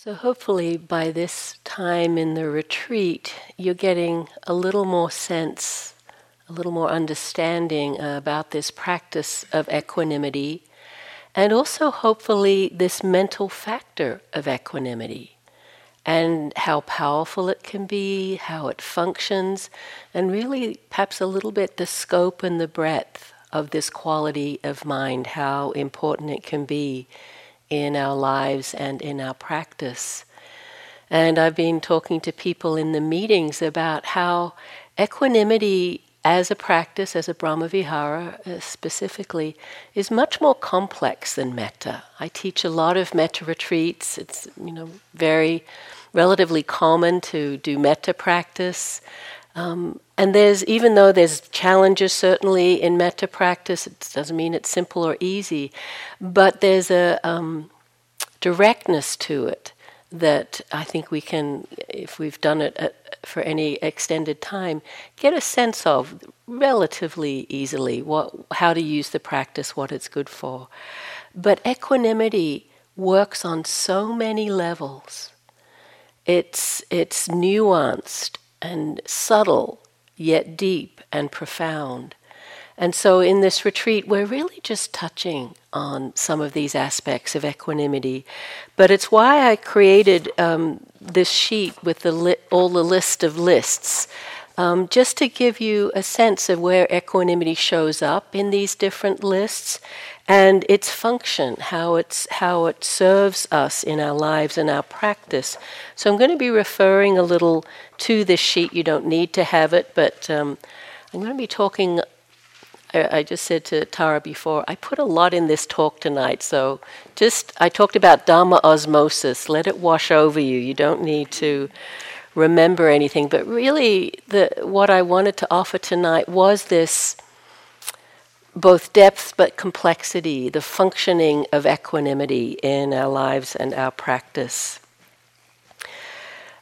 So, hopefully, by this time in the retreat, you're getting a little more sense, a little more understanding about this practice of equanimity, and also, hopefully, this mental factor of equanimity, and how powerful it can be, how it functions, and really, perhaps a little bit the scope and the breadth of this quality of mind, how important it can be in our lives and in our practice. And I've been talking to people in the meetings about how equanimity as a practice, as a Brahmavihara uh, specifically, is much more complex than metta. I teach a lot of metta retreats. It's you know very relatively common to do metta practice. Um, and there's, even though there's challenges certainly in metta practice, it doesn't mean it's simple or easy, but there's a um, directness to it that I think we can, if we've done it at, uh, for any extended time, get a sense of relatively easily what, how to use the practice, what it's good for. But equanimity works on so many levels. It's, it's nuanced and subtle, yet deep and profound. And so in this retreat, we're really just touching on some of these aspects of equanimity. But it's why I created um, this sheet with the li- all the list of lists, um, just to give you a sense of where equanimity shows up in these different lists and its function, how, it's, how it serves us in our lives and our practice. So I'm going to be referring a little to this sheet. You don't need to have it, but um, I'm going to be talking. I, just said to Tara before, I put a lot in this talk tonight, so just I talked about Dharma osmosis. Let it wash over you. You don't need to remember anything, but really, the, what I wanted to offer tonight was this both depth but complexity, the functioning of equanimity in our lives and our practice.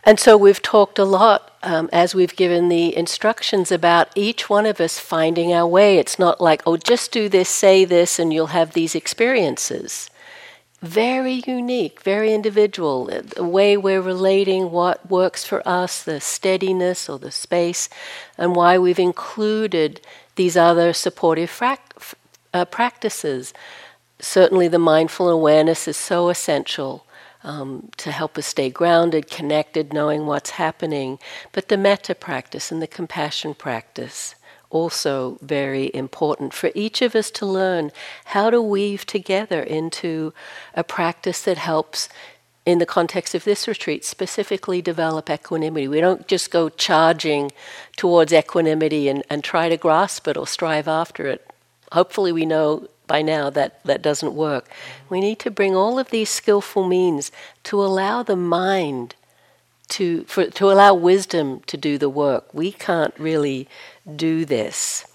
And so we've talked a lot um, as we've given the instructions about each one of us finding our way. It's not like, oh, just do this, say this, and you'll have these experiences. Very unique, very individual. The way we're relating, what works for us, the steadiness or the space, and why we've included these other supportive uh, practices. Certainly, the mindful awareness is so essential um, to help us stay grounded, connected, knowing what's happening. But the metta practice and the compassion practice also very important for each of us to learn how to weave together into a practice that helps in the context of this retreat, specifically develop equanimity. We don't just go charging towards equanimity and, and try to grasp it or strive after it. Hopefully, we know by now that that doesn't work. We need to bring all of these skillful means to allow the mind to, for, to allow wisdom to do the work. We can't really do this.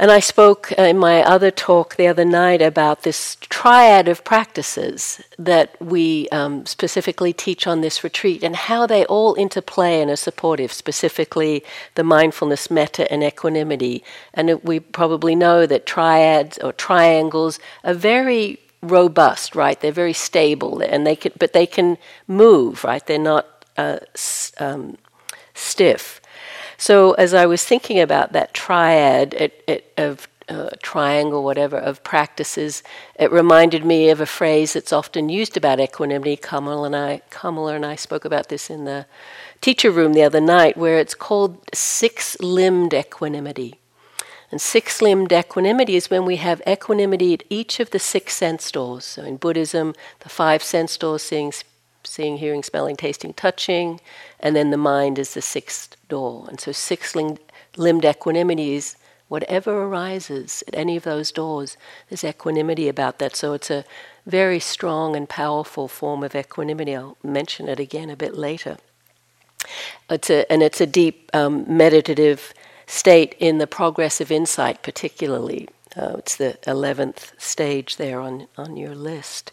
And I spoke in my other talk the other night about this triad of practices that we um, specifically teach on this retreat and how they all interplay and are supportive, specifically the mindfulness, metta, and equanimity. And we probably know that triads or triangles are very robust, right? They're very stable, and they can, but they can move, right? They're not uh, um, stiff. So as I was thinking about that triad it, it, of uh, triangle, whatever, of practices, it reminded me of a phrase that's often used about equanimity. Kamal and I, Kamala and I spoke about this in the teacher room the other night, where it's called six-limbed equanimity. And six-limbed equanimity is when we have equanimity at each of the six sense doors. So in Buddhism, the five sense doors, seeing, seeing, hearing, smelling, tasting, touching, and then the mind is the sixth door. And so six limbed equanimity is whatever arises at any of those doors, there's equanimity about that. So it's a very strong and powerful form of equanimity. I'll mention it again a bit later. It's a, and it's a deep um, meditative state in the progress of insight, particularly. Uh, it's the 11th stage there on, on your list.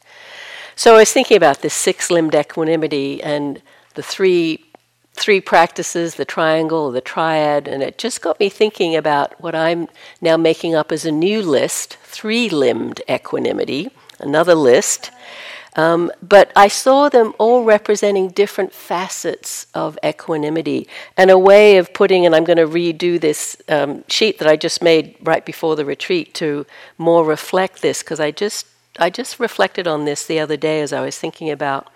So I was thinking about this six limbed equanimity and the three three practices, the triangle, the triad, and it just got me thinking about what I'm now making up as a new list, three limbed equanimity, another list. Um, but I saw them all representing different facets of equanimity and a way of putting, and I'm going to redo this um, sheet that I just made right before the retreat to more reflect this because I just I just reflected on this the other day as I was thinking about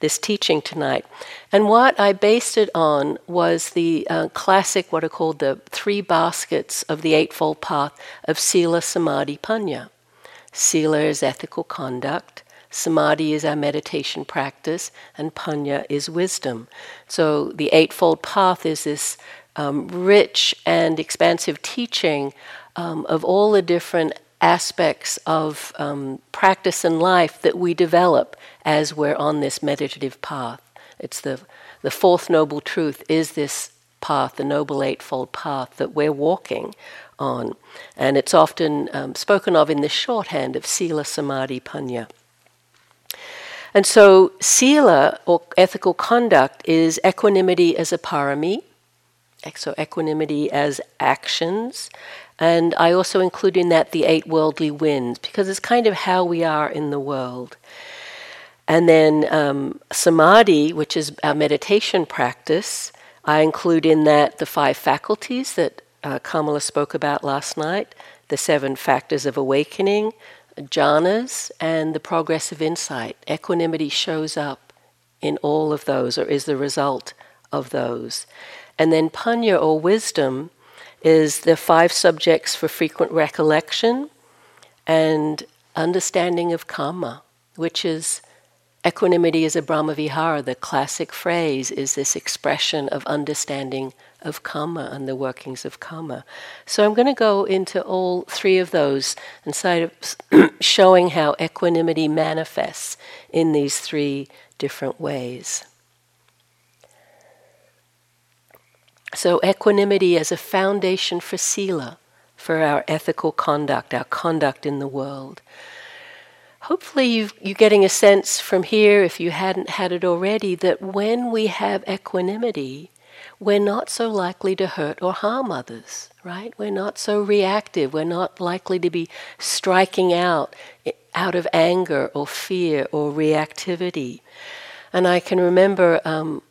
this teaching tonight. And what I based it on was the uh, classic, what are called the three baskets of the Eightfold Path of Sila, Samadhi, Panya. Sila is ethical conduct, Samadhi is our meditation practice, and Panya is wisdom. So the Eightfold Path is this um, rich and expansive teaching um, of all the different aspects of um, practice and life that we develop as we're on this meditative path. It's the, the fourth noble truth is this path, the Noble Eightfold Path that we're walking on. And it's often um, spoken of in the shorthand of Sila Samadhi Panya. And so, Sila, or ethical conduct, is equanimity as a parami, so equanimity as actions. And I also include in that the eight worldly winds, because it's kind of how we are in the world. And then um, samadhi, which is our meditation practice, I include in that the five faculties that uh, Kamala spoke about last night, the seven factors of awakening, jhanas, and the progress of insight. Equanimity shows up in all of those, or is the result of those. And then panya, or wisdom, is the five subjects for frequent recollection and understanding of karma, which is equanimity is a Brahmavihara. The classic phrase is this expression of understanding of karma and the workings of karma. So I'm going to go into all three of those and showing how equanimity manifests in these three different ways. So, equanimity as a foundation for sila, for our ethical conduct, our conduct in the world. Hopefully, you are getting a sense from here, if you hadn't had it already, that when we have equanimity, we're not so likely to hurt or harm others, right? We're not so reactive. We're not likely to be striking out out of anger or fear or reactivity. And I can remember um,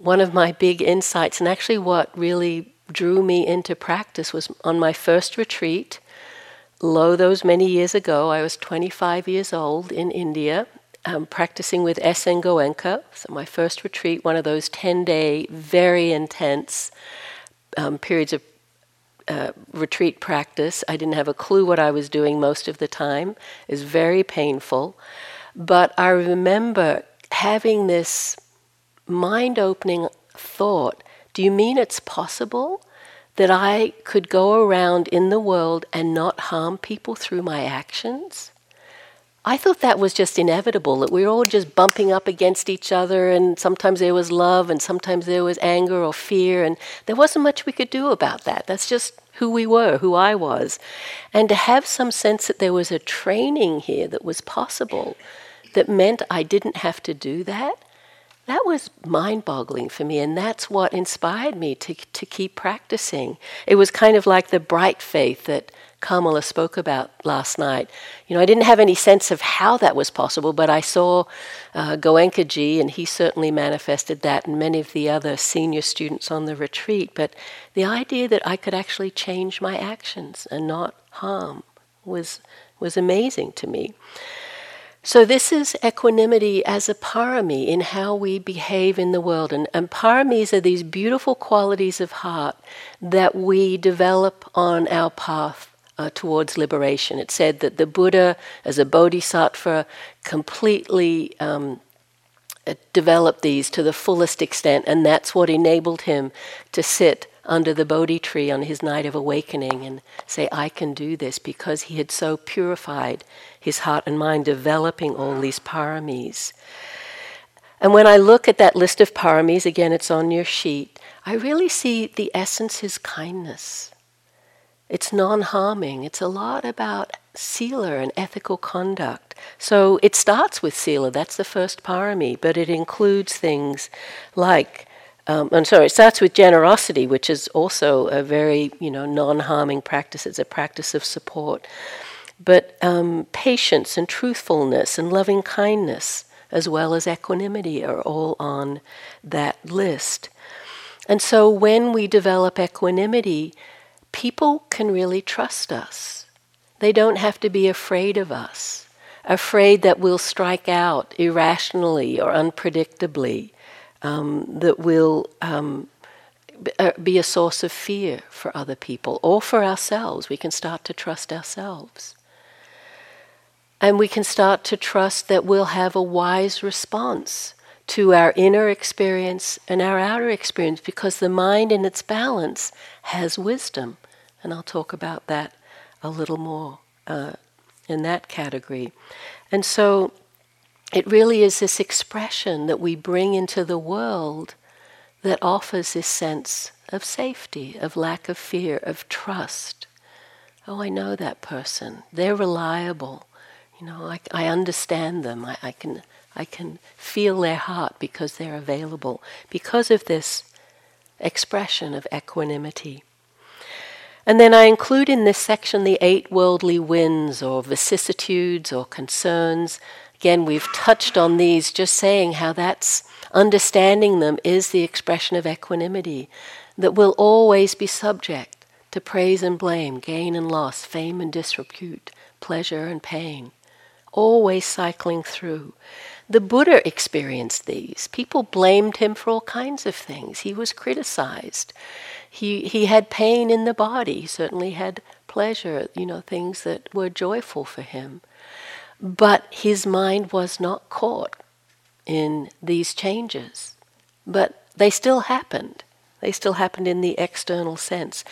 one of my big insights, and actually what really drew me into practice, was on my first retreat. Lo, those many years ago, I was 25 years old in India, um, practicing with S.N. Goenka. So, my first retreat, one of those 10 day, very intense um, periods of uh, retreat practice. I didn't have a clue what I was doing most of the time. It was very painful. But I remember having this mind opening thought do you mean it's possible that I could go around in the world and not harm people through my actions? I thought that was just inevitable, that we were all just bumping up against each other, and sometimes there was love, and sometimes there was anger or fear, and there wasn't much we could do about that. That's just who we were, who I was. And to have some sense that there was a training here that was possible that meant I didn't have to do that, that was mind boggling for me, and that's what inspired me to, to keep practicing. It was kind of like the bright faith that Kamala spoke about last night. You know, I didn't have any sense of how that was possible, but I saw uh, Goenkaji, and he certainly manifested that, and many of the other senior students on the retreat. But the idea that I could actually change my actions and not harm was was amazing to me. So, this is equanimity as a parami in how we behave in the world. And, and paramis are these beautiful qualities of heart that we develop on our path uh, towards liberation. It said that the Buddha, as a bodhisattva, completely um, uh, developed these to the fullest extent, and that's what enabled him to sit under the Bodhi tree on his night of awakening and say, I can do this, because he had so purified his heart and mind, developing all these paramis. And when I look at that list of paramis, again, it's on your sheet, I really see the essence is kindness. It's non harming. It's a lot about sila and ethical conduct. So it starts with sila, that's the first parami, but it includes things like um, I'm sorry, it starts with generosity, which is also a very, you know, non-harming practice. It's a practice of support. but um, patience and truthfulness and loving kindness, as well as equanimity, are all on that list. And so when we develop equanimity, people can really trust us. They don't have to be afraid of us, afraid that we'll strike out irrationally or unpredictably, um, that we'll um, uh, be a source of fear for other people or for ourselves. We can start to trust ourselves. And we can start to trust that we'll have a wise response to our inner experience and our outer experience because the mind in its balance has wisdom. And I'll talk about that a little more uh, in that category. And so it really is this expression that we bring into the world that offers this sense of safety, of lack of fear, of trust. Oh, I know that person. They're reliable. You know, I, I understand them. I, I, can, I can feel their heart because they're available, because of this expression of equanimity. And then I include in this section the eight worldly winds or vicissitudes or concerns. Again, we've touched on these, just saying how that's understanding them is the expression of equanimity, that we'll always be subject to praise and blame, gain and loss, fame and disrepute, pleasure and pain always cycling through. The Buddha experienced these. People blamed him for all kinds of things. He was criticized. He, he had pain in the body. He certainly had pleasure, you know, things that were joyful for him. But his mind was not caught in these changes. But they still happened. They still happened in the external sense.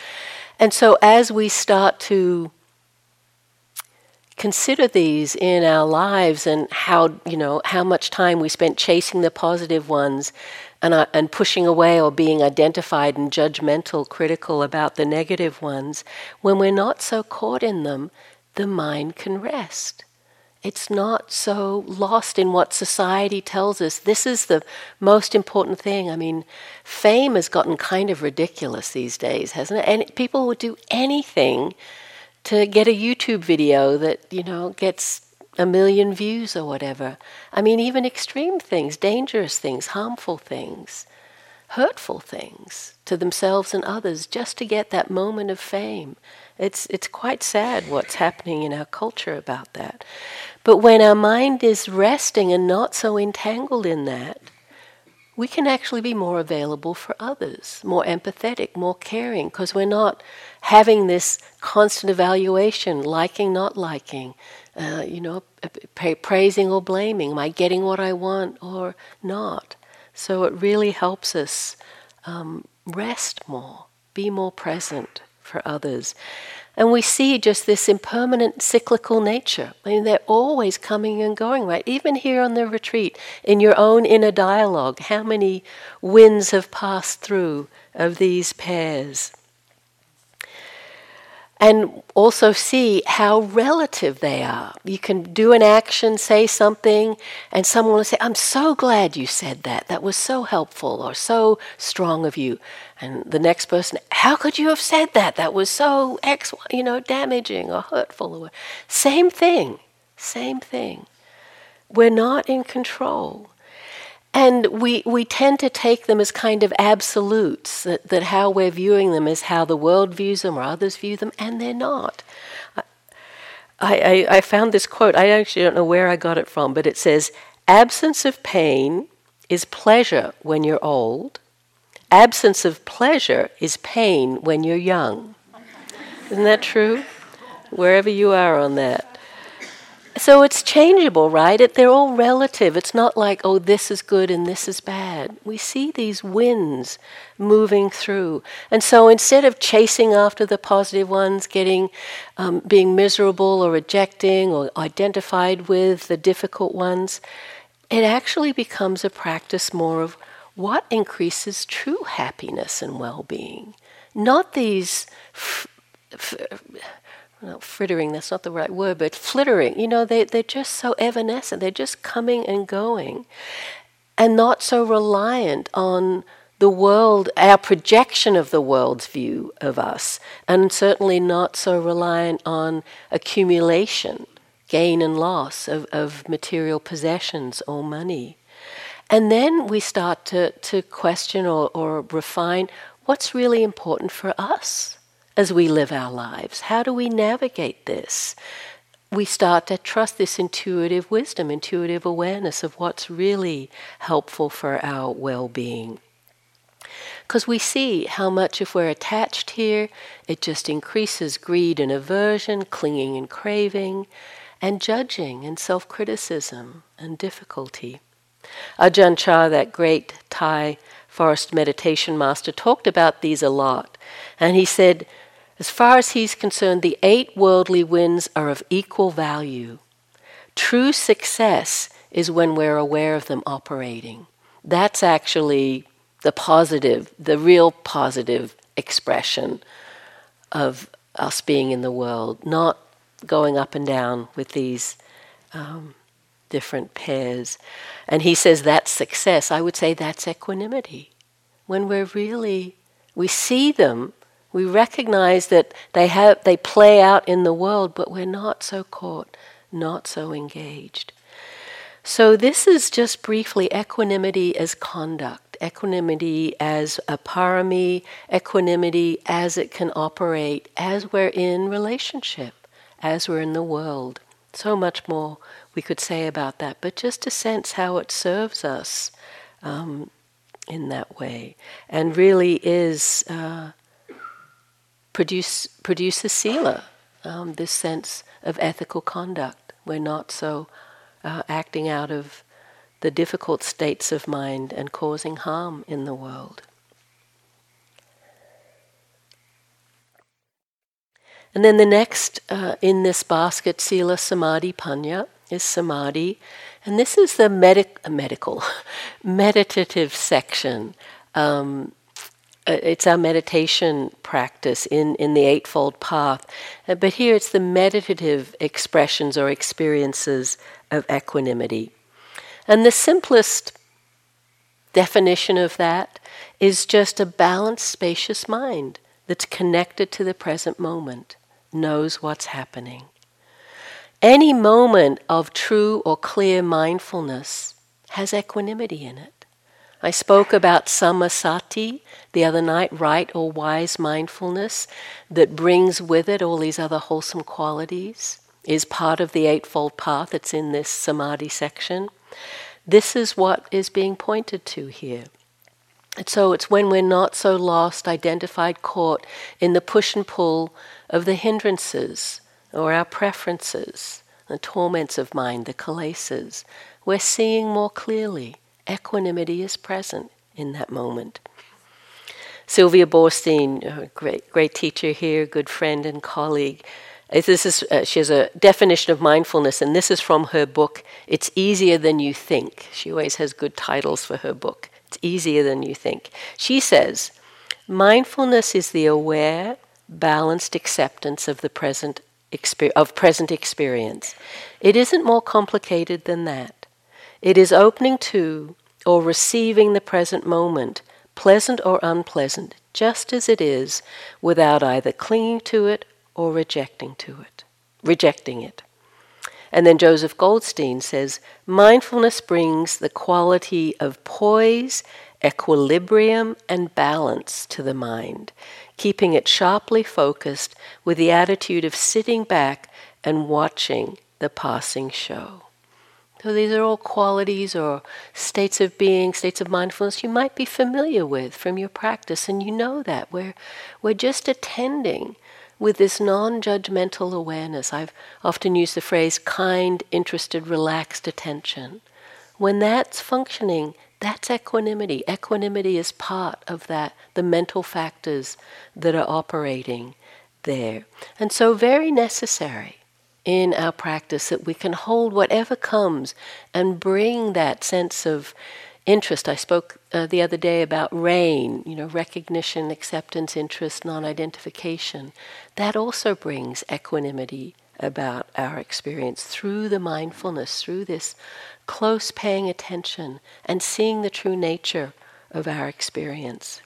And so as we start to consider these in our lives and how you know how much time we spent chasing the positive ones and, uh, and pushing away or being identified and judgmental critical about the negative ones when we're not so caught in them the mind can rest it's not so lost in what society tells us. This is the most important thing. I mean fame has gotten kind of ridiculous these days hasn't it? And people would do anything to get a YouTube video that, you know, gets a million views or whatever. I mean, even extreme things, dangerous things, harmful things, hurtful things to themselves and others just to get that moment of fame. It's, it's quite sad what's happening in our culture about that. But when our mind is resting and not so entangled in that, we can actually be more available for others, more empathetic, more caring, because we're not having this constant evaluation, liking, not liking, uh, you know, pra- praising or blaming. Am I getting what I want or not? So it really helps us um, rest more, be more present for others. And we see just this impermanent cyclical nature. I mean, they're always coming and going, right? Even here on the retreat, in your own inner dialogue, how many winds have passed through of these pairs? And also see how relative they are. You can do an action, say something, and someone will say, I'm so glad you said that. That was so helpful or so strong of you. And the next person, how could you have said that? That was so ex, you know, damaging or hurtful. Or, same thing, same thing. We're not in control. And we, we tend to take them as kind of absolutes, that, that how we're viewing them is how the world views them or others view them, and they're not. I, I, I found this quote, I actually don't know where I got it from, but it says, Absence of pain is pleasure when you're old, absence of pleasure is pain when you're young. Isn't that true? Wherever you are on that. So it's changeable, right? It, they're all relative. It's not like, oh, this is good and this is bad. We see these winds moving through. And so instead of chasing after the positive ones, getting, um, being miserable or rejecting or identified with the difficult ones, it actually becomes a practice more of what increases true happiness and well being. Not these. F- f- well, frittering, that's not the right word, but flittering. You know, they, they're just so evanescent. They're just coming and going and not so reliant on the world, our projection of the world's view of us, and certainly not so reliant on accumulation, gain and loss of, of material possessions or money. And then we start to, to question or, or refine what's really important for us as we live our lives. How do we navigate this? We start to trust this intuitive wisdom, intuitive awareness of what's really helpful for our well being. Because we see how much, if we're attached here, it just increases greed and aversion, clinging and craving, and judging and self criticism and difficulty. Ajahn Chah, that great Thai forest meditation master, talked about these a lot. And he said, as far as he's concerned, the eight worldly winds are of equal value. True success is when we're aware of them operating. That's actually the positive, the real positive expression of us being in the world, not going up and down with these um, different pairs. And he says that's success. I would say that's equanimity. When we're really, we see them, we recognize that they have, they play out in the world, but we're not so caught, not so engaged. So this is just briefly equanimity as conduct equanimity as a parami, equanimity as it can operate as we're in relationship, as we're in the world. So much more we could say about that, but just to sense how it serves us um, in that way, and really is uh, produce produces sila, um, this sense of ethical conduct. We're not so uh, acting out of the difficult states of mind and causing harm in the world. And then the next uh, in this basket, Sila Samadhi Panya, is Samadhi. And this is the medic- medical, meditative section. Um, it's our meditation practice in, in the Eightfold Path. Uh, but here it's the meditative expressions or experiences of equanimity. And the simplest definition of that is just a balanced, spacious mind that's connected to the present moment, knows what's happening. Any moment of true or clear mindfulness has equanimity in it. I spoke about samasati the other night, right or wise mindfulness that brings with it all these other wholesome qualities, is part of the Eightfold Path. It's in this samadhi section. This is what is being pointed to here. And so it's when we're not so lost, identified, caught in the push and pull of the hindrances or our preferences, the torments of mind, the kilesas, we're seeing more clearly. Equanimity is present in that moment. Sylvia Boorstein, great, great teacher here, good friend and colleague, this is, uh, she has a definition of mindfulness, and this is from her book, It's Easier Than You Think. She always has good titles for her book. It's easier than you think. She says, Mindfulness is the aware, balanced acceptance of the present exper- of present experience. It isn't more complicated than that. It is opening to or receiving the present moment, pleasant or unpleasant, just as it is, without either clinging to it or rejecting to it, rejecting it. And then Joseph Goldstein says, mindfulness brings the quality of poise, equilibrium, and balance to the mind, keeping it sharply focused with the attitude of sitting back and watching the passing show. So these are all qualities or states of being, states of mindfulness you might be familiar with from your practice, and you know that. We're, we're just attending with this non judgmental awareness. I've often used the phrase kind, interested, relaxed attention. When that's functioning, that's equanimity. Equanimity is part of that, the mental factors that are operating there. And so, very necessary in our practice that we can hold whatever comes and bring that sense of interest. I spoke uh, the other day about RAIN, you know, recognition, acceptance, interest, non identification. That also brings equanimity about our experience through the mindfulness, through this close paying attention and seeing the true nature of our experience.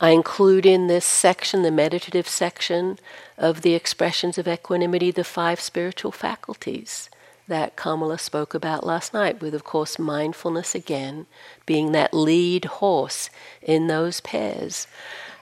I include in this section, the meditative section of the expressions of equanimity, the five spiritual faculties that Kamala spoke about last night, with, of course, mindfulness again being that lead horse in those pairs.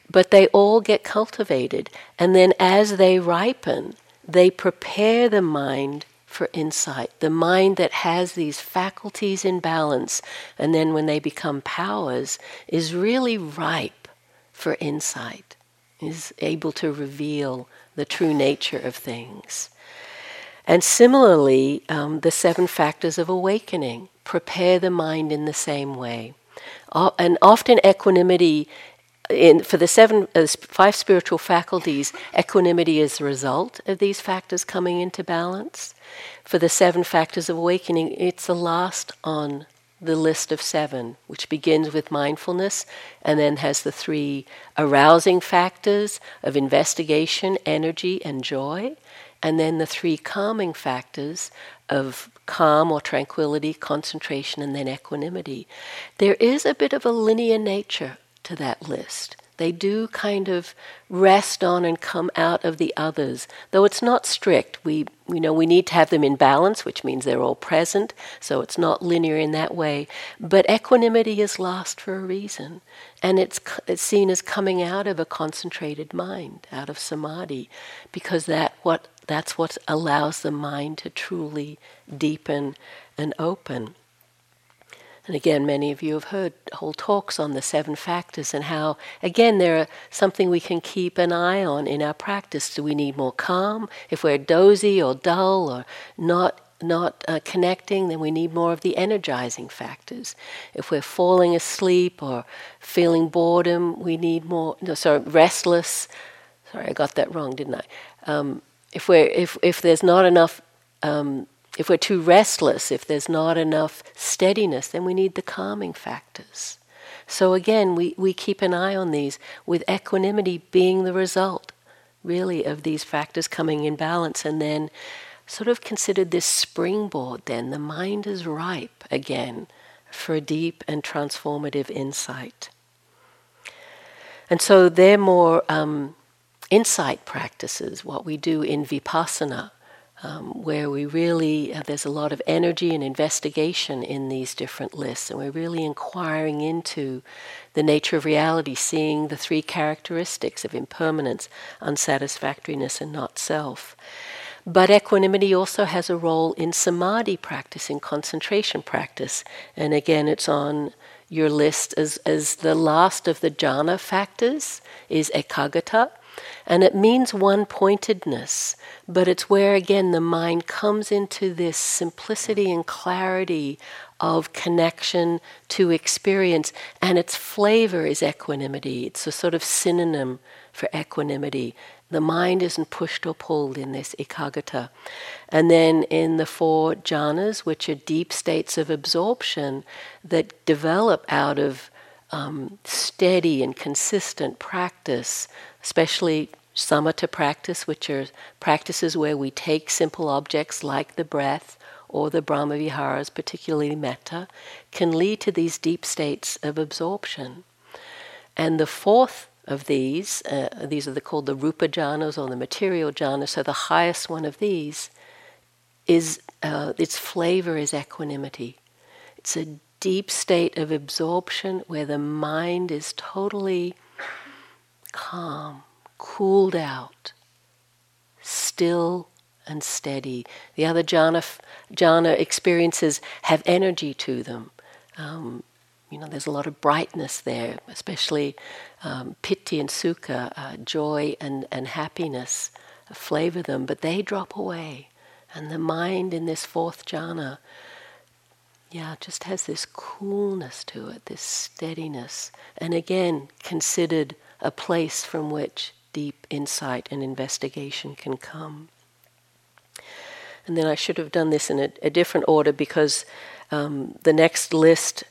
But they all get cultivated, and then as they ripen, they prepare the mind for insight. The mind that has these faculties in balance, and then when they become powers, is really ripe for insight, is able to reveal the true nature of things. And similarly, um, the seven factors of awakening prepare the mind in the same way. Uh, and often equanimity, in, for the seven, uh, five spiritual faculties, equanimity is the result of these factors coming into balance. For the seven factors of awakening, it's the last on the list of seven, which begins with mindfulness and then has the three arousing factors of investigation, energy, and joy and then the three calming factors of calm or tranquility, concentration, and then equanimity. There is a bit of a linear nature to that list. They do kind of rest on and come out of the others, though it's not strict. We, you know, we need to have them in balance, which means they're all present, so it's not linear in that way. But equanimity is lost for a reason, and it's, it's seen as coming out of a concentrated mind, out of samadhi, because that what that's what allows the mind to truly deepen and open. And again, many of you have heard whole talks on the seven factors and how, again, they're something we can keep an eye on in our practice. Do we need more calm? If we're dozy or dull or not not uh, connecting, then we need more of the energizing factors. If we're falling asleep or feeling boredom, we need more. No, sorry, restless. Sorry, I got that wrong, didn't I? Um, if we're if if there's not enough um, if we're too restless, if there's not enough steadiness, then we need the calming factors. So again, we, we keep an eye on these, with equanimity being the result, really, of these factors coming in balance. And then sort of considered this springboard, then. The mind is ripe again for a deep and transformative insight. And so they're more um, insight practices, what we do in vipassana, um, where we really, uh, there's a lot of energy and investigation in these different lists, and we're really inquiring into the nature of reality, seeing the three characteristics of impermanence, unsatisfactoriness, and not self. But equanimity also has a role in samadhi practice, in concentration practice. And again, it's on your list as, as the last of the jhana factors is ekaggata. And it means one pointedness, but it's where again the mind comes into this simplicity and clarity of connection to experience, and its flavor is equanimity. It's a sort of synonym for equanimity. The mind isn't pushed or pulled in this ekaggata. And then in the four jhanas, which are deep states of absorption that develop out of um, steady and consistent practice, especially samatha practice, which are practices where we take simple objects like the breath or the Brahmaviharas, particularly metta, can lead to these deep states of absorption. And the fourth of these, uh, these are the, called the rupa jhanas or the material jhanas, so the highest one of these is uh, its flavor is equanimity. It's a deep state of absorption where the mind is totally calm, cooled out, still and steady. The other jhana, jhana experiences have energy to them. Um, you know, there's a lot of brightness there, especially um, piti and sukha, uh, joy and, and happiness flavor them, but they drop away. And the mind in this fourth jhana yeah, just has this coolness to it, this steadiness. And again, considered a place from which deep insight and investigation can come. And then I should have done this in a, a different order because um, the next list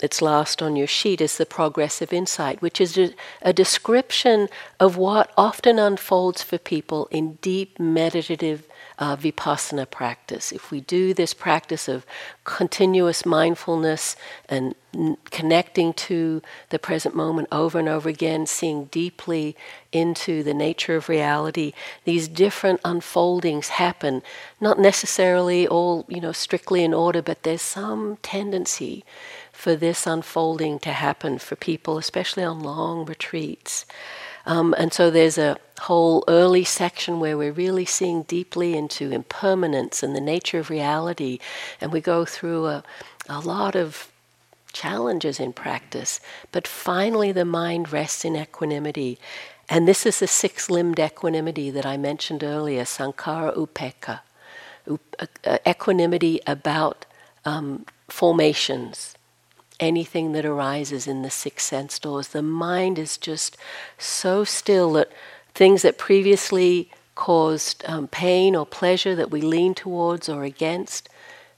it's last on your sheet is the progress of insight, which is a, a, description of what often unfolds for people in deep meditative uh, vipassana practice. If we do this practice of continuous mindfulness and n- connecting to the present moment over and over again, seeing deeply into the nature of reality, these different unfoldings happen, not necessarily all, you know, strictly in order, but there's some tendency for this unfolding to happen for people, especially on long retreats. Um, and so there's a whole early section where we're really seeing deeply into impermanence and the nature of reality. And we go through a, a lot of challenges in practice. But finally, the mind rests in equanimity. And this is the six limbed equanimity that I mentioned earlier, Sankhara Upekkha. Uh, uh, equanimity about um, formations, anything that arises in the six sense doors. The mind is just so still that things that previously caused um, pain or pleasure that we lean towards or against,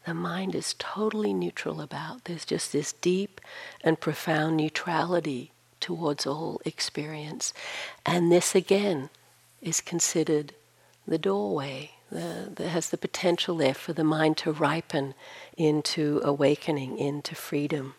the mind is totally neutral about. There's just this deep and profound neutrality towards all experience. And this again is considered the doorway that has the potential there for the mind to ripen into awakening, into freedom.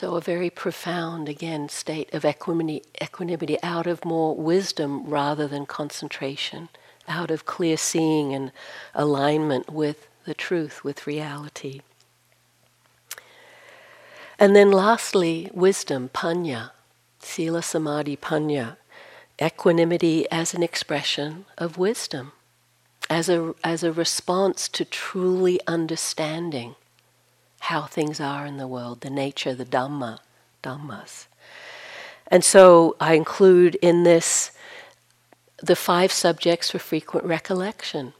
So, a very profound, again, state of equanimity, equanimity out of more wisdom rather than concentration, out of clear seeing and alignment with the truth, with reality. And then, lastly, wisdom, panya, sila samadhi panya, equanimity as an expression of wisdom, as a, as a response to truly understanding how things are in the world, the nature, the Dhamma, Dhammas. And so I include in this the five subjects for frequent recollection.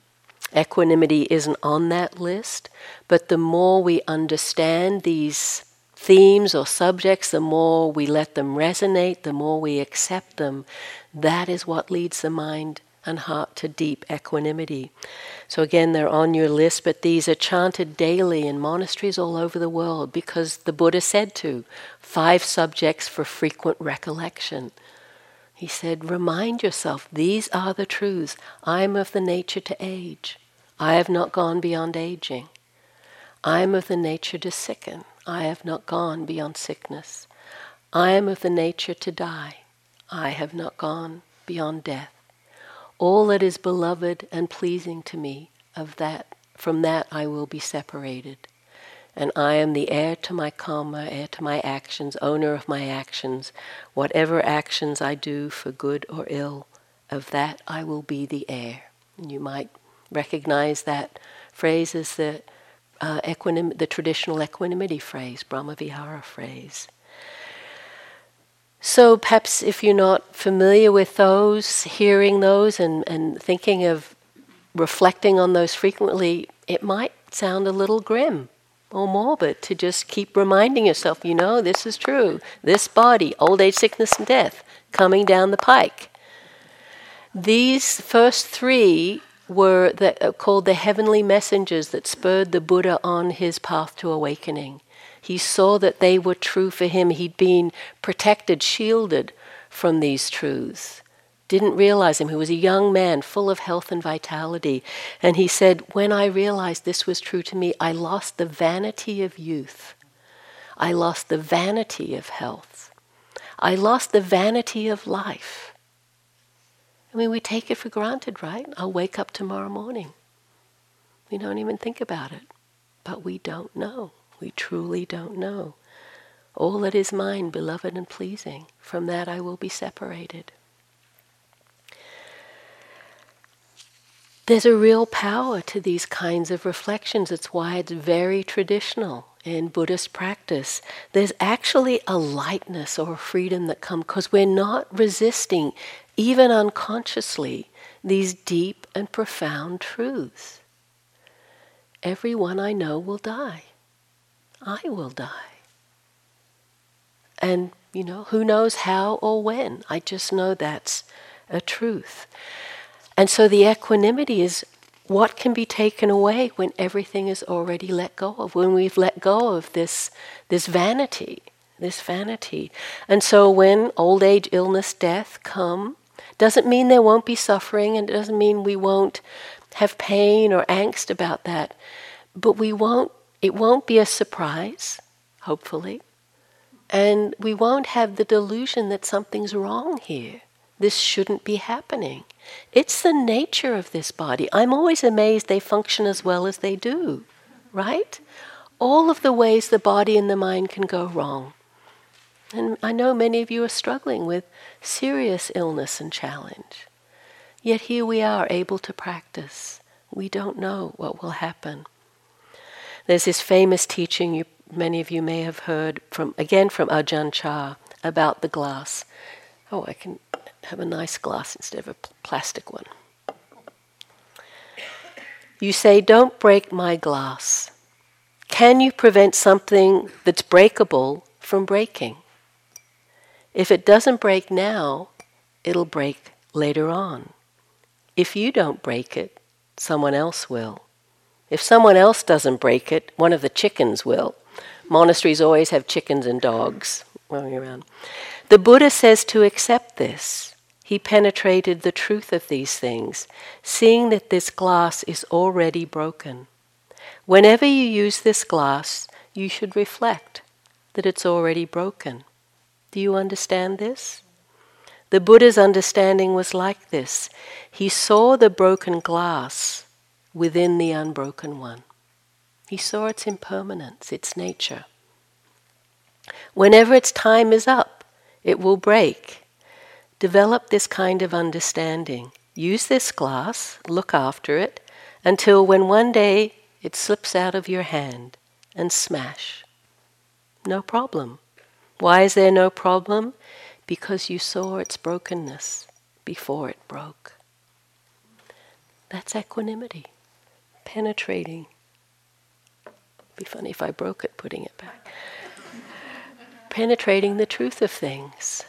Equanimity isn't on that list, but the more we understand these themes or subjects, the more we let them resonate, the more we accept them, that is what leads the mind and heart to deep equanimity. So, again, they're on your list, but these are chanted daily in monasteries all over the world because the Buddha said to five subjects for frequent recollection. He said, Remind yourself, these are the truths. I am of the nature to age. I have not gone beyond aging. I am of the nature to sicken. I have not gone beyond sickness. I am of the nature to die. I have not gone beyond death all that is beloved and pleasing to me, of that from that I will be separated. And I am the heir to my karma, heir to my actions, owner of my actions. Whatever actions I do for good or ill, of that I will be the heir. And you might recognize that phrase as the, uh, equinim- the traditional equanimity phrase, Brahmavihara phrase. So perhaps if you're not familiar with those, hearing those and, and thinking of reflecting on those frequently, it might sound a little grim or morbid to just keep reminding yourself, you know, this is true. This body, old age, sickness, and death, coming down the pike. These first three were the, uh, called the heavenly messengers that spurred the Buddha on his path to awakening. He saw that they were true for him. He'd been protected, shielded from these truths. Didn't realize him. He was a young man full of health and vitality. And he said, When I realized this was true to me, I lost the vanity of youth. I lost the vanity of health. I lost the vanity of life. I mean, we take it for granted, right? I'll wake up tomorrow morning. We don't even think about it, but we don't know. We truly don't know. All that is mine, beloved and pleasing, from that I will be separated. There's a real power to these kinds of reflections. It's why it's very traditional in Buddhist practice. There's actually a lightness or a freedom that comes because we're not resisting, even unconsciously, these deep and profound truths. Everyone I know will die. I will die. And, you know, who knows how or when? I just know that's a truth. And so the equanimity is what can be taken away when everything is already let go of, when we've let go of this, this vanity, this vanity. And so when old age, illness, death come, doesn't mean there won't be suffering and it doesn't mean we won't have pain or angst about that. But we won't it won't be a surprise, hopefully. And we won't have the delusion that something's wrong here. This shouldn't be happening. It's the nature of this body. I'm always amazed they function as well as they do, right? All of the ways the body and the mind can go wrong. And I know many of you are struggling with serious illness and challenge. Yet here we are able to practice. We don't know what will happen. There's this famous teaching you, many of you may have heard from again from Ajahn Chah about the glass. Oh, I can have a nice glass instead of a plastic one. You say, Don't break my glass. Can you prevent something that's breakable from breaking? If it doesn't break now, it'll break later on. If you don't break it, someone else will. If someone else doesn't break it, one of the chickens will. Monasteries always have chickens and dogs running around. The Buddha says to accept this. He penetrated the truth of these things, seeing that this glass is already broken. Whenever you use this glass, you should reflect that it's already broken. Do you understand this? The Buddha's understanding was like this he saw the broken glass within the unbroken one. He saw its impermanence, its nature. Whenever its time is up, it will break. Develop this kind of understanding. Use this glass, look after it, until when one day it slips out of your hand and smash. No problem. Why is there no problem? Because you saw its brokenness before it broke. That's equanimity, penetrating. It'd Be funny if I broke it, putting it back. penetrating the truth of things.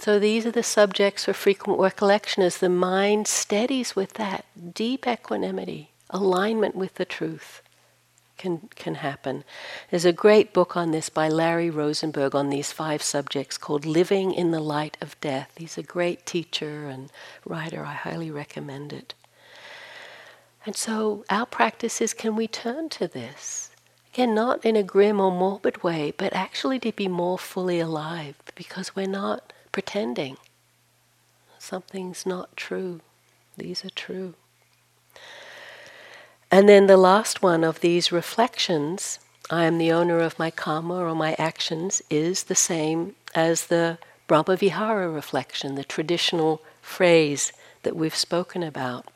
So these are the subjects for frequent recollection as the mind steadies with that deep equanimity, alignment with the truth can, can happen. There's a great book on this by Larry Rosenberg on these five subjects called Living in the Light of Death. He's a great teacher and writer. I highly recommend it. And so our practice is can we turn to this? Again, not in a grim or morbid way, but actually to be more fully alive because we're not pretending. Something's not true. These are true. And then the last one of these reflections, I am the owner of my karma or my actions, is the same as the Brahmavihara reflection, the traditional phrase that we've spoken about.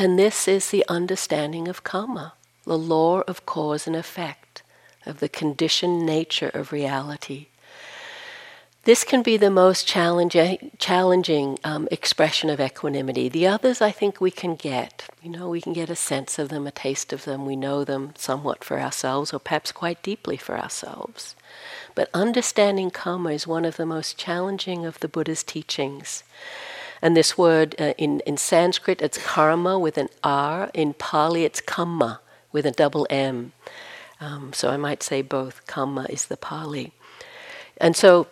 And this is the understanding of karma, the law of cause and effect, of the conditioned nature of reality. This can be the most challenging, challenging um, expression of equanimity. The others, I think, we can get. You know, we can get a sense of them, a taste of them. We know them somewhat for ourselves, or perhaps quite deeply for ourselves. But understanding karma is one of the most challenging of the Buddha's teachings. And this word uh, in, in Sanskrit, it's karma with an R. In Pali, it's kamma with a double M. Um, so I might say both. Kamma is the Pali. And so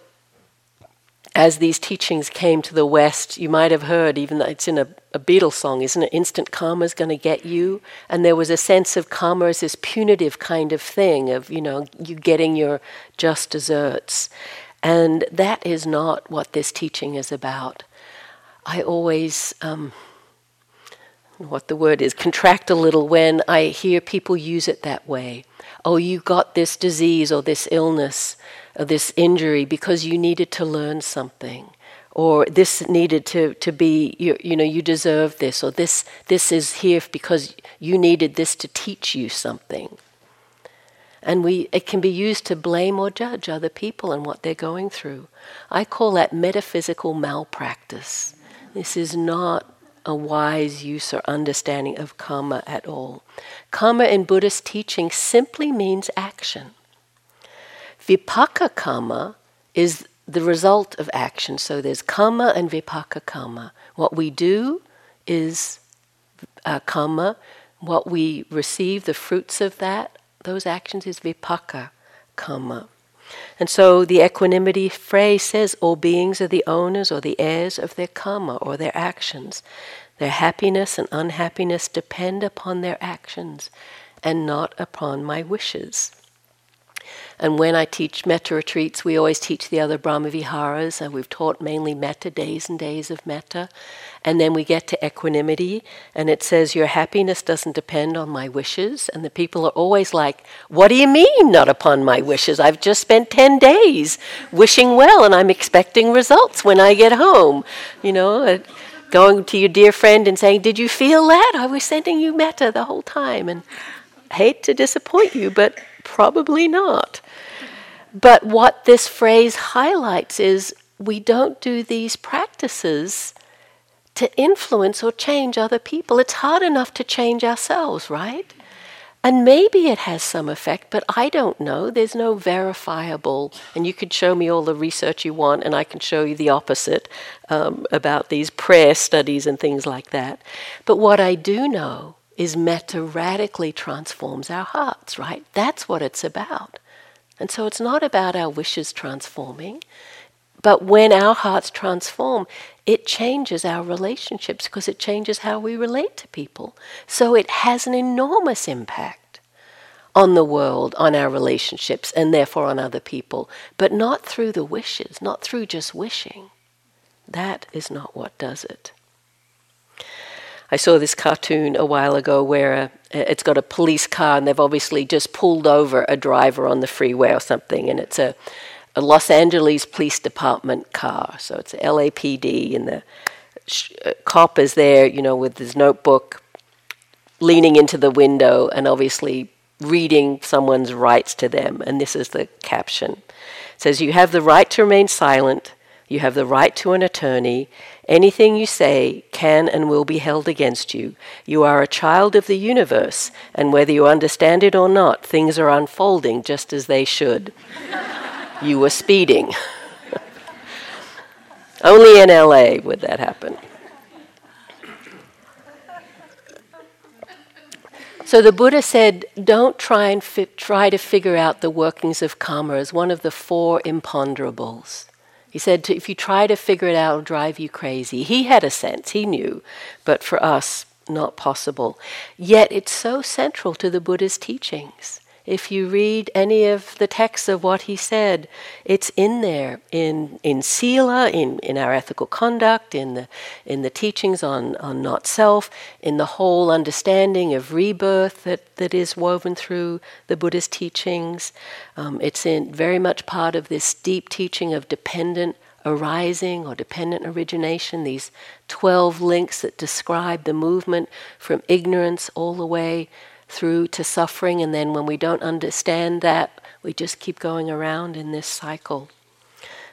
as these teachings came to the West, you might have heard, even though it's in a, a Beatles song, isn't it? Instant karma is going to get you. And there was a sense of karma as this punitive kind of thing, of, you know, you getting your just desserts. And that is not what this teaching is about. I always, um, what the word is, contract a little when I hear people use it that way. Oh, you got this disease or this illness or this injury because you needed to learn something. Or this needed to, to be you, you know you deserve this or this this is here because you needed this to teach you something. And we it can be used to blame or judge other people and what they're going through. I call that metaphysical malpractice this is not a wise use or understanding of karma at all karma in buddhist teaching simply means action Vipaka karma is the result of action. So there's karma and vipaka karma. What we do is uh, karma, what we receive, the fruits of that, those actions is vipaka karma. And so the equanimity phrase says all beings are the owners or the heirs of their karma or their actions. Their happiness and unhappiness depend upon their actions and not upon my wishes. And when I teach metta retreats, we always teach the other Brahma Viharas, and we've taught mainly metta, days and days of metta. And then we get to equanimity, and it says, Your happiness doesn't depend on my wishes. And the people are always like, What do you mean, not upon my wishes? I've just spent 10 days wishing well, and I'm expecting results when I get home. You know, uh, going to your dear friend and saying, Did you feel that? I was sending you metta the whole time. And I hate to disappoint you, but probably not. But what this phrase highlights is we don't do these practices to influence or change other people. It's hard enough to change ourselves, right? And maybe it has some effect, but I don't know. There's no verifiable, and you could show me all the research you want, and I can show you the opposite um, about these prayer studies and things like that. But what I do know is metta radically transforms our hearts, right? That's what it's about. And so it's not about our wishes transforming, but when our hearts transform, it changes our relationships because it changes how we relate to people. So it has an enormous impact on the world, on our relationships, and therefore on other people, but not through the wishes, not through just wishing. That is not what does it. I saw this cartoon a while ago where uh, it's got a police car and they've obviously just pulled over a driver on the freeway or something, and it's a, a Los Angeles Police Department car. So it's LAPD, and the sh- uh, cop is there, you know, with his notebook, leaning into the window and obviously reading someone's rights to them. And this is the caption. It says, You have the right to remain silent. You have the right to an attorney. Anything you say can and will be held against you. You are a child of the universe, and whether you understand it or not, things are unfolding just as they should. you were speeding. Only in LA would that happen. So the Buddha said, don't try and fi- try to figure out the workings of karma as one of the four imponderables. He said, if you try to figure it out, it'll drive you crazy. He had a sense, he knew, but for us, not possible. Yet it's so central to the Buddha's teachings. If you read any of the texts of what he said, it's in there in in sila, in, in our ethical conduct, in the in the teachings on, on not self, in the whole understanding of rebirth that, that is woven through the Buddha's teachings. Um, it's in very much part of this deep teaching of dependent arising or dependent origination, these 12 links that describe the movement from ignorance all the way through to suffering, and then when we don't understand that, we just keep going around in this cycle.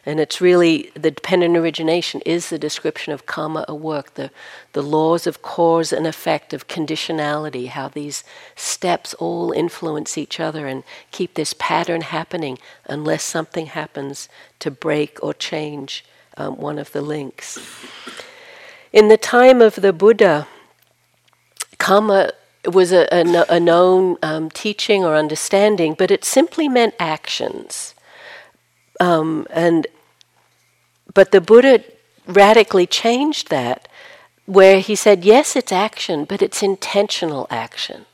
And it's really the dependent origination is the description of karma at work, the, the laws of cause and effect, of conditionality, how these steps all influence each other and keep this pattern happening unless something happens to break or change um, one of the links. In the time of the Buddha, karma was a, a, a known um, teaching or understanding, but it simply meant actions. Um, and but the Buddha radically changed that, where he said, yes, it's action, but it's intentional action.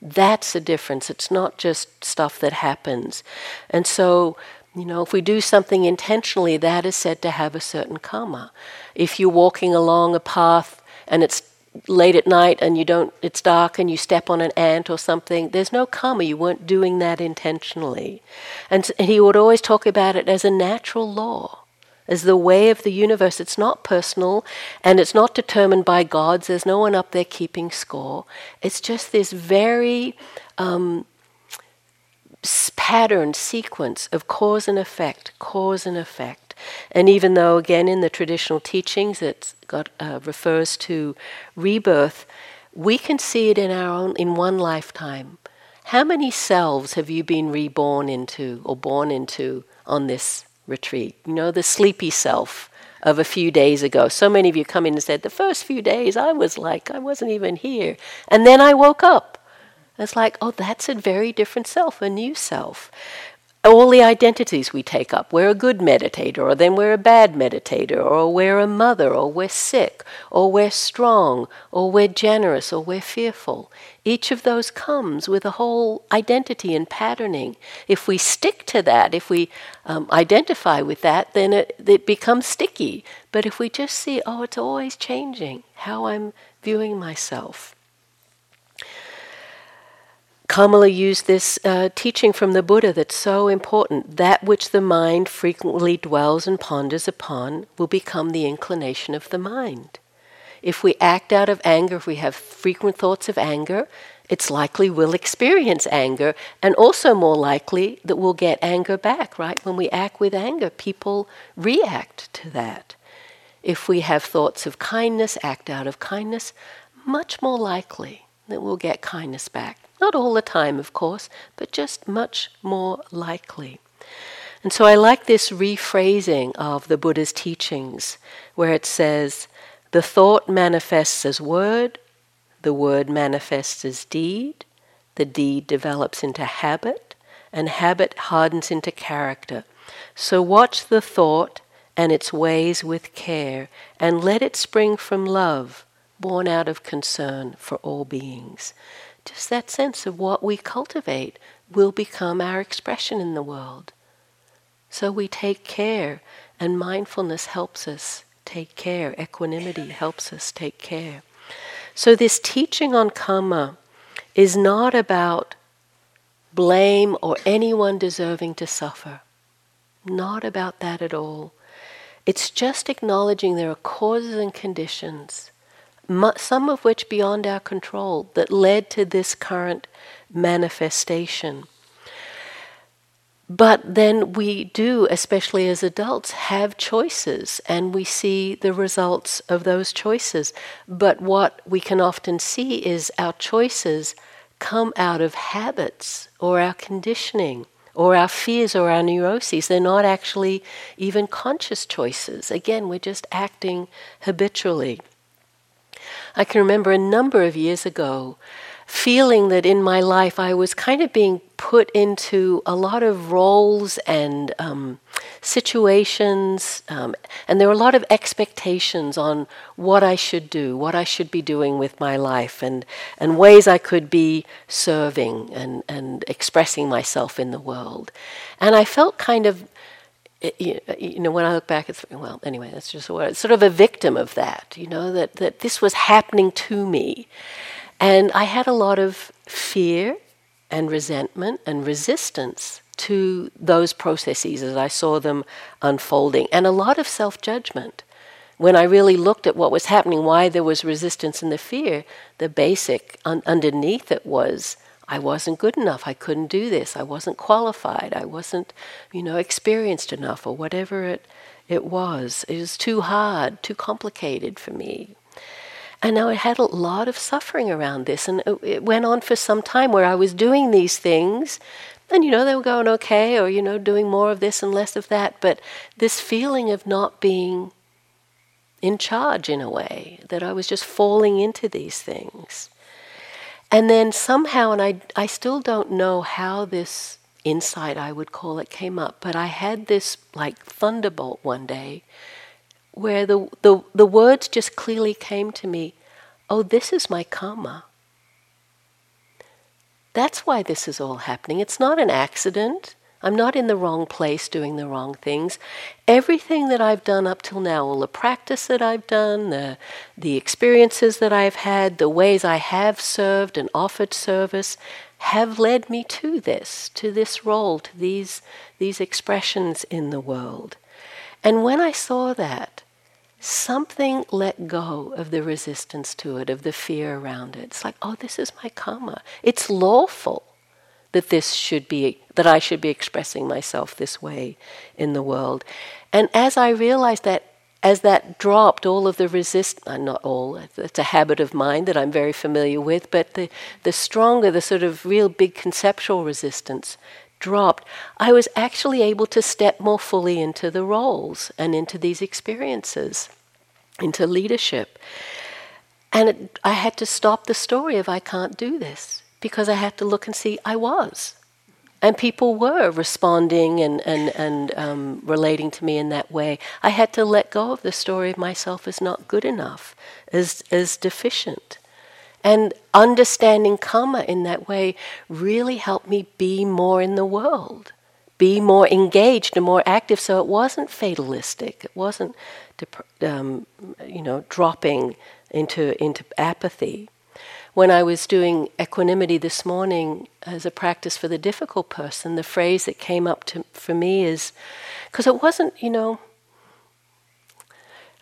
That's the difference. It's not just stuff that happens. And so, you know, if we do something intentionally, that is said to have a certain karma. If you're walking along a path and it's late at night and you don't it's dark and you step on an ant or something there's no karma. You weren't doing that intentionally. And he would always talk about it as a natural law as the way of the universe. It's not personal and it's not determined by gods. There's no one up there keeping score. It's just this very um, pattern sequence of cause and effect cause and effect and even though, again, in the traditional teachings, it uh, refers to rebirth, we can see it in our own in one lifetime. How many selves have you been reborn into or born into on this retreat? You know, the sleepy self of a few days ago. So many of you come in and said, the first few days I was like, I wasn't even here. And then I woke up. It's like, oh, that's a very different self, a new self all the identities we take up. We're a good meditator, or then we're a bad meditator, or we're a mother, or we're sick, or we're strong, or we're generous, or we're fearful. Each of those comes with a whole identity and patterning. If we stick to that, if we um, identify with that, then it, it becomes sticky. But if we just see, oh, it's always changing, how I'm viewing myself. Kamala used this uh, teaching from the Buddha that's so important. That which the mind frequently dwells and ponders upon will become the inclination of the mind. If we act out of anger, if we have frequent thoughts of anger, it's likely we'll experience anger, and also more likely that we'll get anger back, right? When we act with anger, people react to that. If we have thoughts of kindness, act out of kindness, much more likely that we'll get kindness back. Not all the time, of course, but just much more likely. And so I like this rephrasing of the Buddha's teachings, where it says, the thought manifests as word, the word manifests as deed, the deed develops into habit, and habit hardens into character. So watch the thought and its ways with care, and let it spring from love, born out of concern for all beings just that sense of what we cultivate will become our expression in the world. So we take care, and mindfulness helps us take care, equanimity helps us take care. So, this teaching on karma is not about blame or anyone deserving to suffer. Not about that at all. It's just acknowledging there are causes and conditions some of which beyond our control, that led to this current manifestation. But then we do, especially as adults, have choices and we see the results of those choices. But what we can often see is our choices come out of habits or our conditioning or our fears or our neuroses. They're not actually even conscious choices. Again, we're just acting habitually. I can remember a number of years ago feeling that in my life I was kind of being put into a lot of roles and um, situations, um, and there were a lot of expectations on what I should do, what I should be doing with my life, and, and ways I could be serving and, and expressing myself in the world. And I felt kind of Uh, you know, when I look back, it's well. Anyway, that's just what sort of a victim of that. You know that that this was happening to me, and I had a lot of fear and resentment and resistance to those processes as I saw them unfolding, and a lot of self judgment. When I really looked at what was happening, why there was resistance and the fear, the basic un- underneath it was I wasn't good enough. I couldn't do this. I wasn't qualified. I wasn't, you know, experienced enough or whatever it, it was. It was too hard, too complicated for me. And now I had a lot of suffering around this. And it went on for some time where I was doing these things. And, you know, they were going okay or, you know, doing more of this and less of that. But this feeling of not being in charge in a way, that I was just falling into these things. And then somehow, and I, I still don't know how this insight, I would call it, came up, but I had this like thunderbolt one day where the, the, the words just clearly came to me oh, this is my karma. That's why this is all happening. It's not an accident. I'm not in the wrong place doing the wrong things. Everything that I've done up till now, all the practice that I've done, the, the experiences that I've had, the ways I have served and offered service, have led me to this, to this role, to these, these expressions in the world. And when I saw that, something let go of the resistance to it, of the fear around it. It's like, oh, this is my karma. It's lawful that this should be that I should be expressing myself this way in the world. And as I realized that as that dropped, all of the resist uh, not all, it's a habit of mine that I'm very familiar with, but the, the stronger, the sort of real big conceptual resistance dropped, I was actually able to step more fully into the roles and into these experiences, into leadership. And it, I had to stop the story of I can't do this because I had to look and see I was. And people were responding and, and, and um, relating to me in that way. I had to let go of the story of myself as not good enough, as, as deficient. And understanding karma in that way really helped me be more in the world, be more engaged and more active. So it wasn't fatalistic. It wasn't, um, you know, dropping into into apathy. When I was doing equanimity this morning as a practice for the difficult person, the phrase that came up to, for me is, because it wasn't, you know,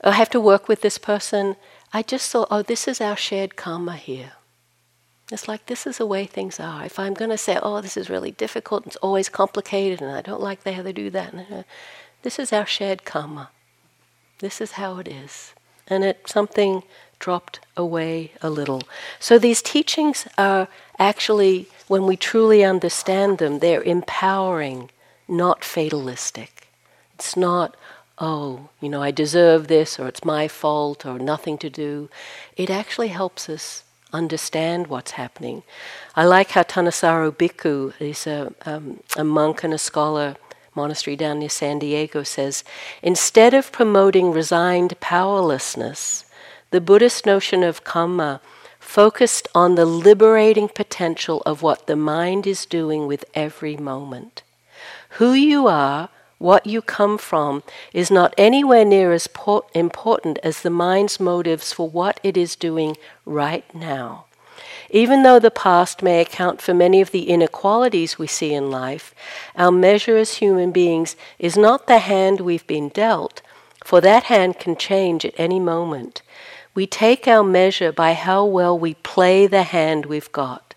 I have to work with this person I just thought, oh, this is our shared karma here. It's like this is the way things are. If I'm going to say, oh, this is really difficult, it's always complicated, and I don't like the how they do that, this is our shared karma. This is how it is. And it's something dropped away a little. So these teachings are actually, when we truly understand them, they're empowering, not fatalistic. It's not, oh, you know, I deserve this, or it's my fault, or nothing to do. It actually helps us understand what's happening. I like how Thanissaro Bhikkhu, is a, um, a monk and a scholar, monastery down near San Diego, says instead of promoting resigned powerlessness, the Buddhist notion of karma focused on the liberating potential of what the mind is doing with every moment. Who you are what you come from is not anywhere near as important as the mind's motives for what it is doing right now. Even though the past may account for many of the inequalities we see in life, our measure as human beings is not the hand we've been dealt, for that hand can change at any moment. We take our measure by how well we play the hand we've got.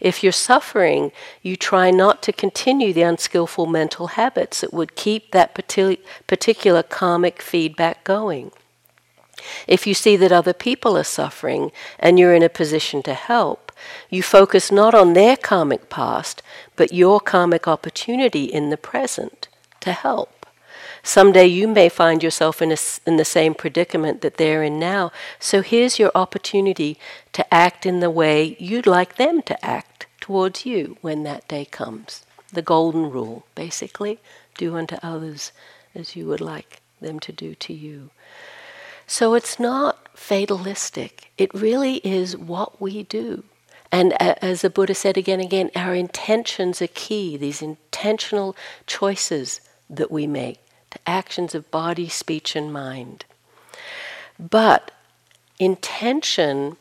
If you're suffering, you try not to continue the unskillful mental habits that would keep that particular karmic feedback going. If you see that other people are suffering and you're in a position to help, you focus not on their karmic past, but your karmic opportunity in the present to help. Someday you may find yourself in, a, in the same predicament that they're in now. So here's your opportunity to act in the way you'd like them to act towards you when that day comes. The golden rule, basically do unto others as you would like them to do to you. So it's not fatalistic, it really is what we do. And as the Buddha said again and again, our intentions are key, these intentional choices that we make to actions of body, speech, and mind. But intention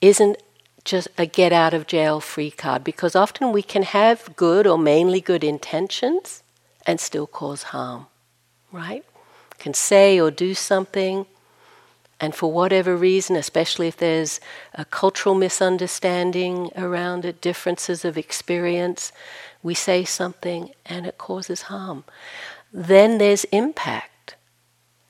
isn't just a get out of jail free card because often we can have good or mainly good intentions and still cause harm, right? Can say or do something, and for whatever reason, especially if there's a cultural misunderstanding around it, differences of experience, we say something and it causes harm then there's impact.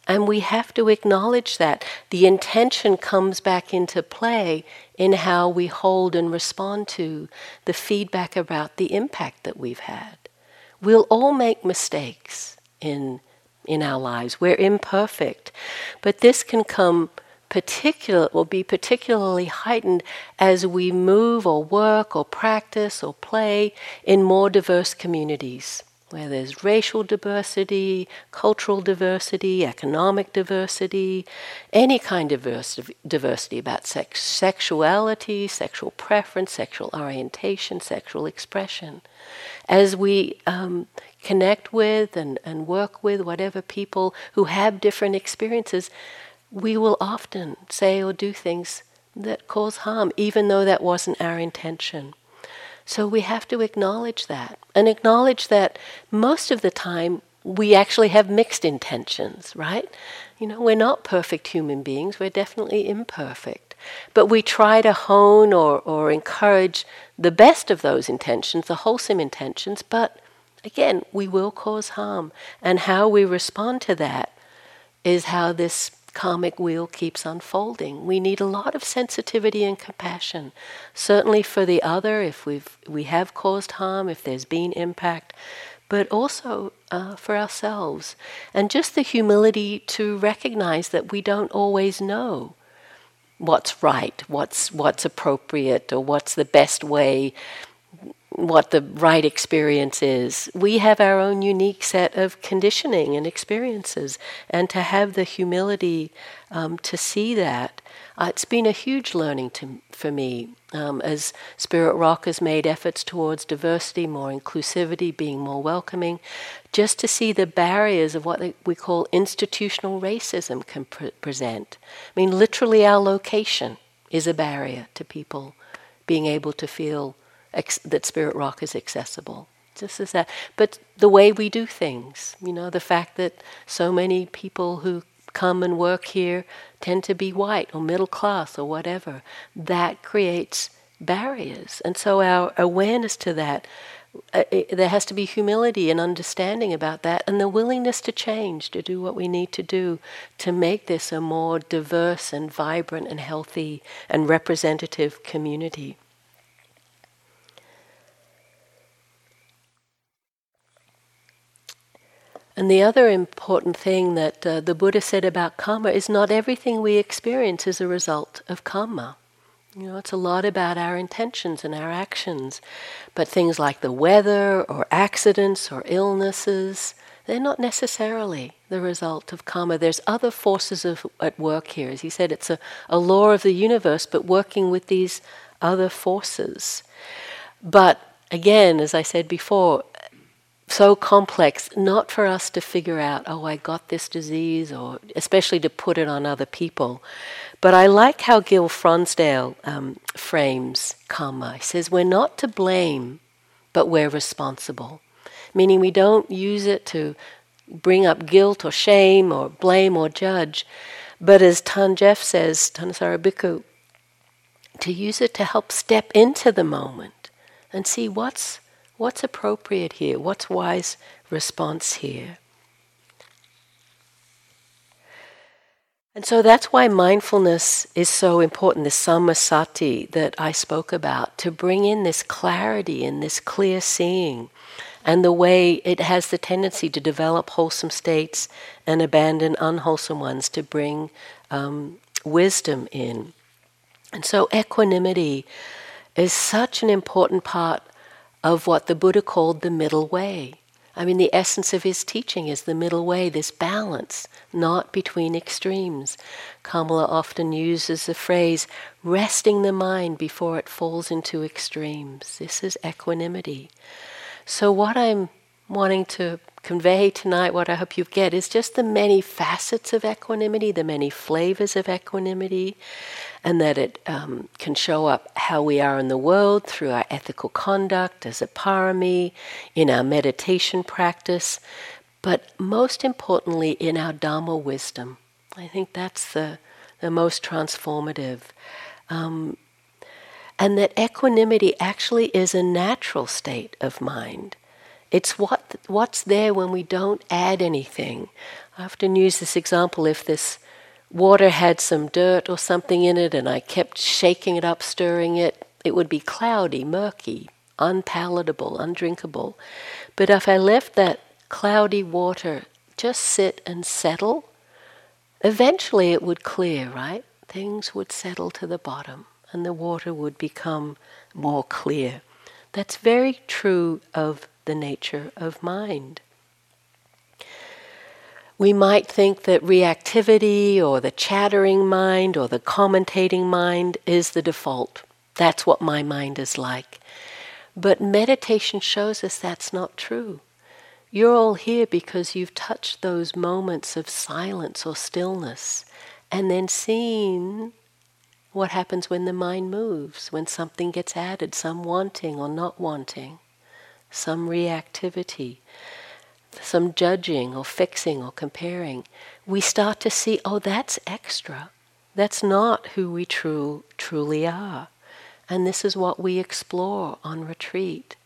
And we have to acknowledge that. The intention comes back into play in how we hold and respond to the feedback about the impact that we've had. We'll all make mistakes in, in our lives. We're imperfect. But this can come particular will be particularly heightened as we move or work or practice or play in more diverse communities where there's racial diversity, cultural diversity, economic diversity, any kind of diversity about sex, sexuality, sexual preference, sexual orientation, sexual expression. As we um, connect with and, and work with whatever people who have different experiences, we will often say or do things that cause harm, even though that wasn't our intention. So we have to acknowledge that and acknowledge that most of the time we actually have mixed intentions, right? You know, we're not perfect human beings, we're definitely imperfect. But we try to hone or, or encourage the best of those intentions, the wholesome intentions, but again, we will cause harm. And how we respond to that is how this karmic wheel keeps unfolding. We need a lot of sensitivity and compassion, certainly for the other if we've we have caused harm, if there's been impact, but also uh, for ourselves, and just the humility to recognize that we don't always know what's right, what's what's appropriate, or what's the best way what the right experience is. We have our own unique set of conditioning and experiences, and to have the humility um, to see that, uh, it's been a huge learning to, for me um, as Spirit Rock has made efforts towards diversity, more inclusivity, being more welcoming, just to see the barriers of what we call institutional racism can pre- present. I mean, literally, our location is a barrier to people being able to feel that Spirit Rock is accessible. Just as that. But the way we do things, you know, the fact that so many people who come and work here tend to be white or middle class or whatever, that creates barriers. And so our awareness to that, uh, it, there has to be humility and understanding about that and the willingness to change, to do what we need to do to make this a more diverse and vibrant and healthy and representative community. And the other important thing that uh, the Buddha said about karma is not everything we experience is a result of karma. You know, it's a lot about our intentions and our actions. But things like the weather or accidents or illnesses, they're not necessarily the result of karma. There's other forces of, at work here. As he said, it's a, a law of the universe, but working with these other forces. But again, as I said before, so complex, not for us to figure out, oh, I got this disease, or especially to put it on other people. But I like how Gil Fronsdal um, frames karma. He says, we're not to blame, but we're responsible. Meaning we don't use it to bring up guilt or shame or blame or judge, but as Than Geoff says, Thanissaro Bhikkhu, to use it to help step into the moment and see what's What's appropriate here? What's wise response here? And so that's why mindfulness is so important, this samasati that I spoke about, to bring in this clarity and this clear seeing, and the way it has the tendency to develop wholesome states and abandon unwholesome ones to bring um, wisdom in. And so equanimity is such an important part of what the Buddha called the middle way. I mean, the essence of his teaching is the middle way, this balance, not between extremes. Kamala often uses the phrase, resting the mind before it falls into extremes. This is equanimity. So, what I'm wanting to convey tonight, what I hope you get, is just the many facets of equanimity, the many flavors of equanimity, and that it um, can show up how we are in the world through our ethical conduct as a parami, in our meditation practice, but most importantly in our Dhamma wisdom. I think that's the, the most transformative. Um, and that equanimity actually is a natural state of mind. It's what what's there when we don't add anything. I often use this example if this water had some dirt or something in it and I kept shaking it up, stirring it, it would be cloudy, murky, unpalatable, undrinkable. But if I left that cloudy water just sit and settle, eventually it would clear, right? Things would settle to the bottom and the water would become more clear. That's very true of the nature of mind. We might think that reactivity or the chattering mind or the commentating mind is the default. That's what my mind is like. But meditation shows us that's not true. You're all here because you've touched those moments of silence or stillness and then seen what happens when the mind moves, when something gets added, some wanting or not wanting, some reactivity some judging or fixing or comparing, we start to see, oh, that's extra. That's not who we true, truly are. And this is what we explore on retreat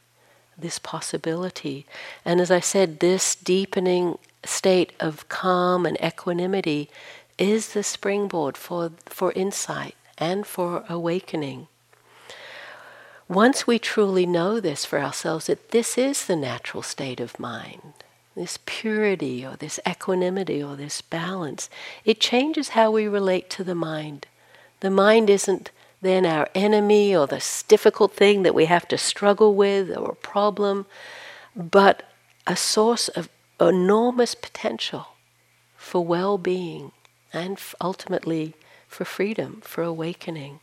this possibility. And as I said, this deepening state of calm and equanimity is the springboard for, for insight and for awakening. Once we truly know this for ourselves, that this is the natural state of mind, this purity or this equanimity or this balance, it changes how we relate to the mind. The mind isn't then our enemy or this difficult thing that we have to struggle with or a problem, but a source of enormous potential for well being and ultimately for freedom, for awakening.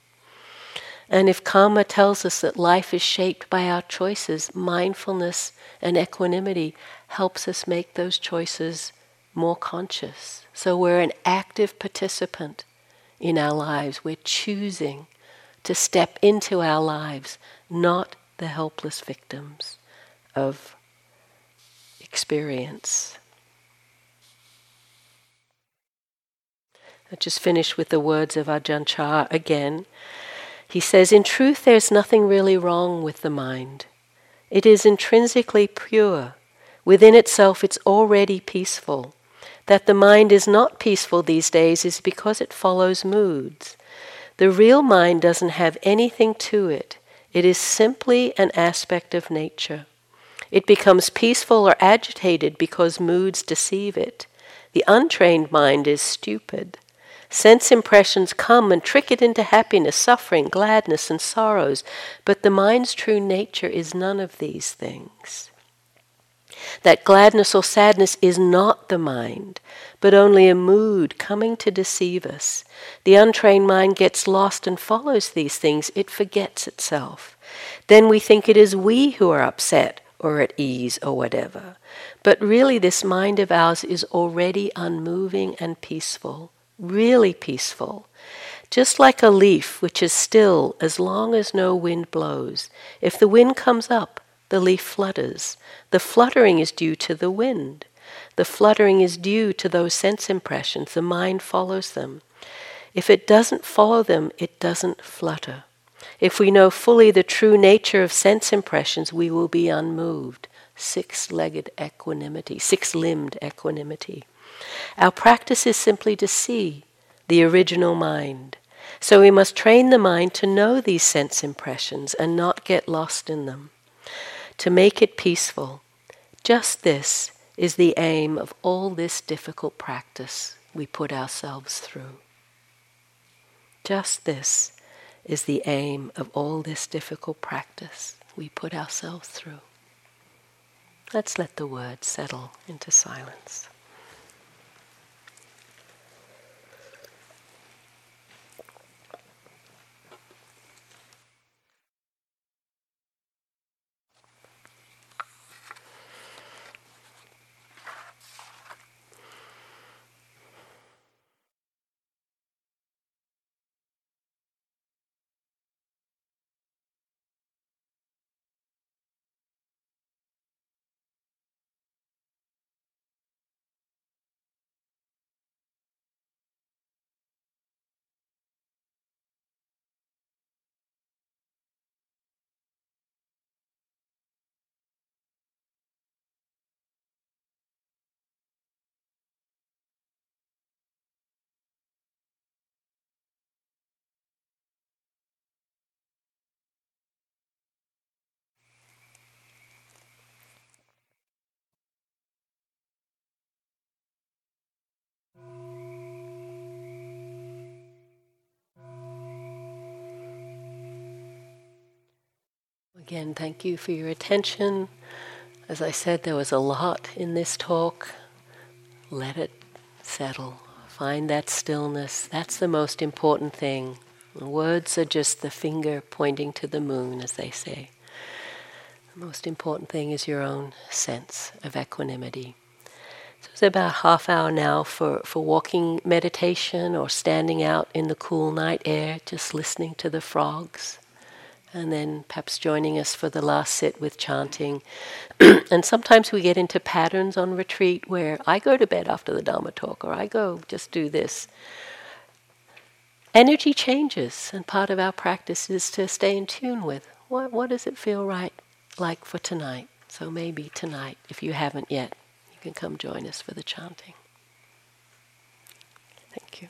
And if karma tells us that life is shaped by our choices, mindfulness and equanimity helps us make those choices more conscious. So we're an active participant in our lives. We're choosing to step into our lives, not the helpless victims of experience. I just finish with the words of Ajahn Chah again. He says, In truth, there's nothing really wrong with the mind. It is intrinsically pure. Within itself, it's already peaceful. That the mind is not peaceful these days is because it follows moods. The real mind doesn't have anything to it, it is simply an aspect of nature. It becomes peaceful or agitated because moods deceive it. The untrained mind is stupid. Sense impressions come and trick it into happiness, suffering, gladness, and sorrows, but the mind's true nature is none of these things. That gladness or sadness is not the mind, but only a mood coming to deceive us. The untrained mind gets lost and follows these things, it forgets itself. Then we think it is we who are upset or at ease or whatever. But really, this mind of ours is already unmoving and peaceful really peaceful. Just like a leaf which is still as long as no wind blows. If the wind comes up, the leaf flutters. The fluttering is due to the wind. The fluttering is due to those sense impressions. The mind follows them. If it doesn't follow them, it doesn't flutter. If we know fully the true nature of sense impressions, we will be unmoved. Six legged equanimity, six limbed equanimity. Our practice is simply to see the original mind. So we must train the mind to know these sense impressions and not get lost in them, to make it peaceful. Just this is the aim of all this difficult practice we put ourselves through. Just this is the aim of all this difficult practice we put ourselves through. Let's let the words settle into silence. Again, thank you for your attention. As I said, there was a lot in this talk. Let it settle. Find that stillness. That's the most important thing. Words are just the finger pointing to the moon, as they say. The most important thing is your own sense of equanimity. So it's about half hour now for, for walking meditation or standing out in the cool night air, just listening to the frogs and then perhaps joining us for the last sit with chanting. and sometimes we get into patterns on retreat where I go to bed after the Dharma talk, or I go just do this. Energy changes, and part of our practice is to stay in tune with what, what does it feel right like for tonight. So maybe tonight, if you haven't yet, you can come join us for the chanting. Thank you.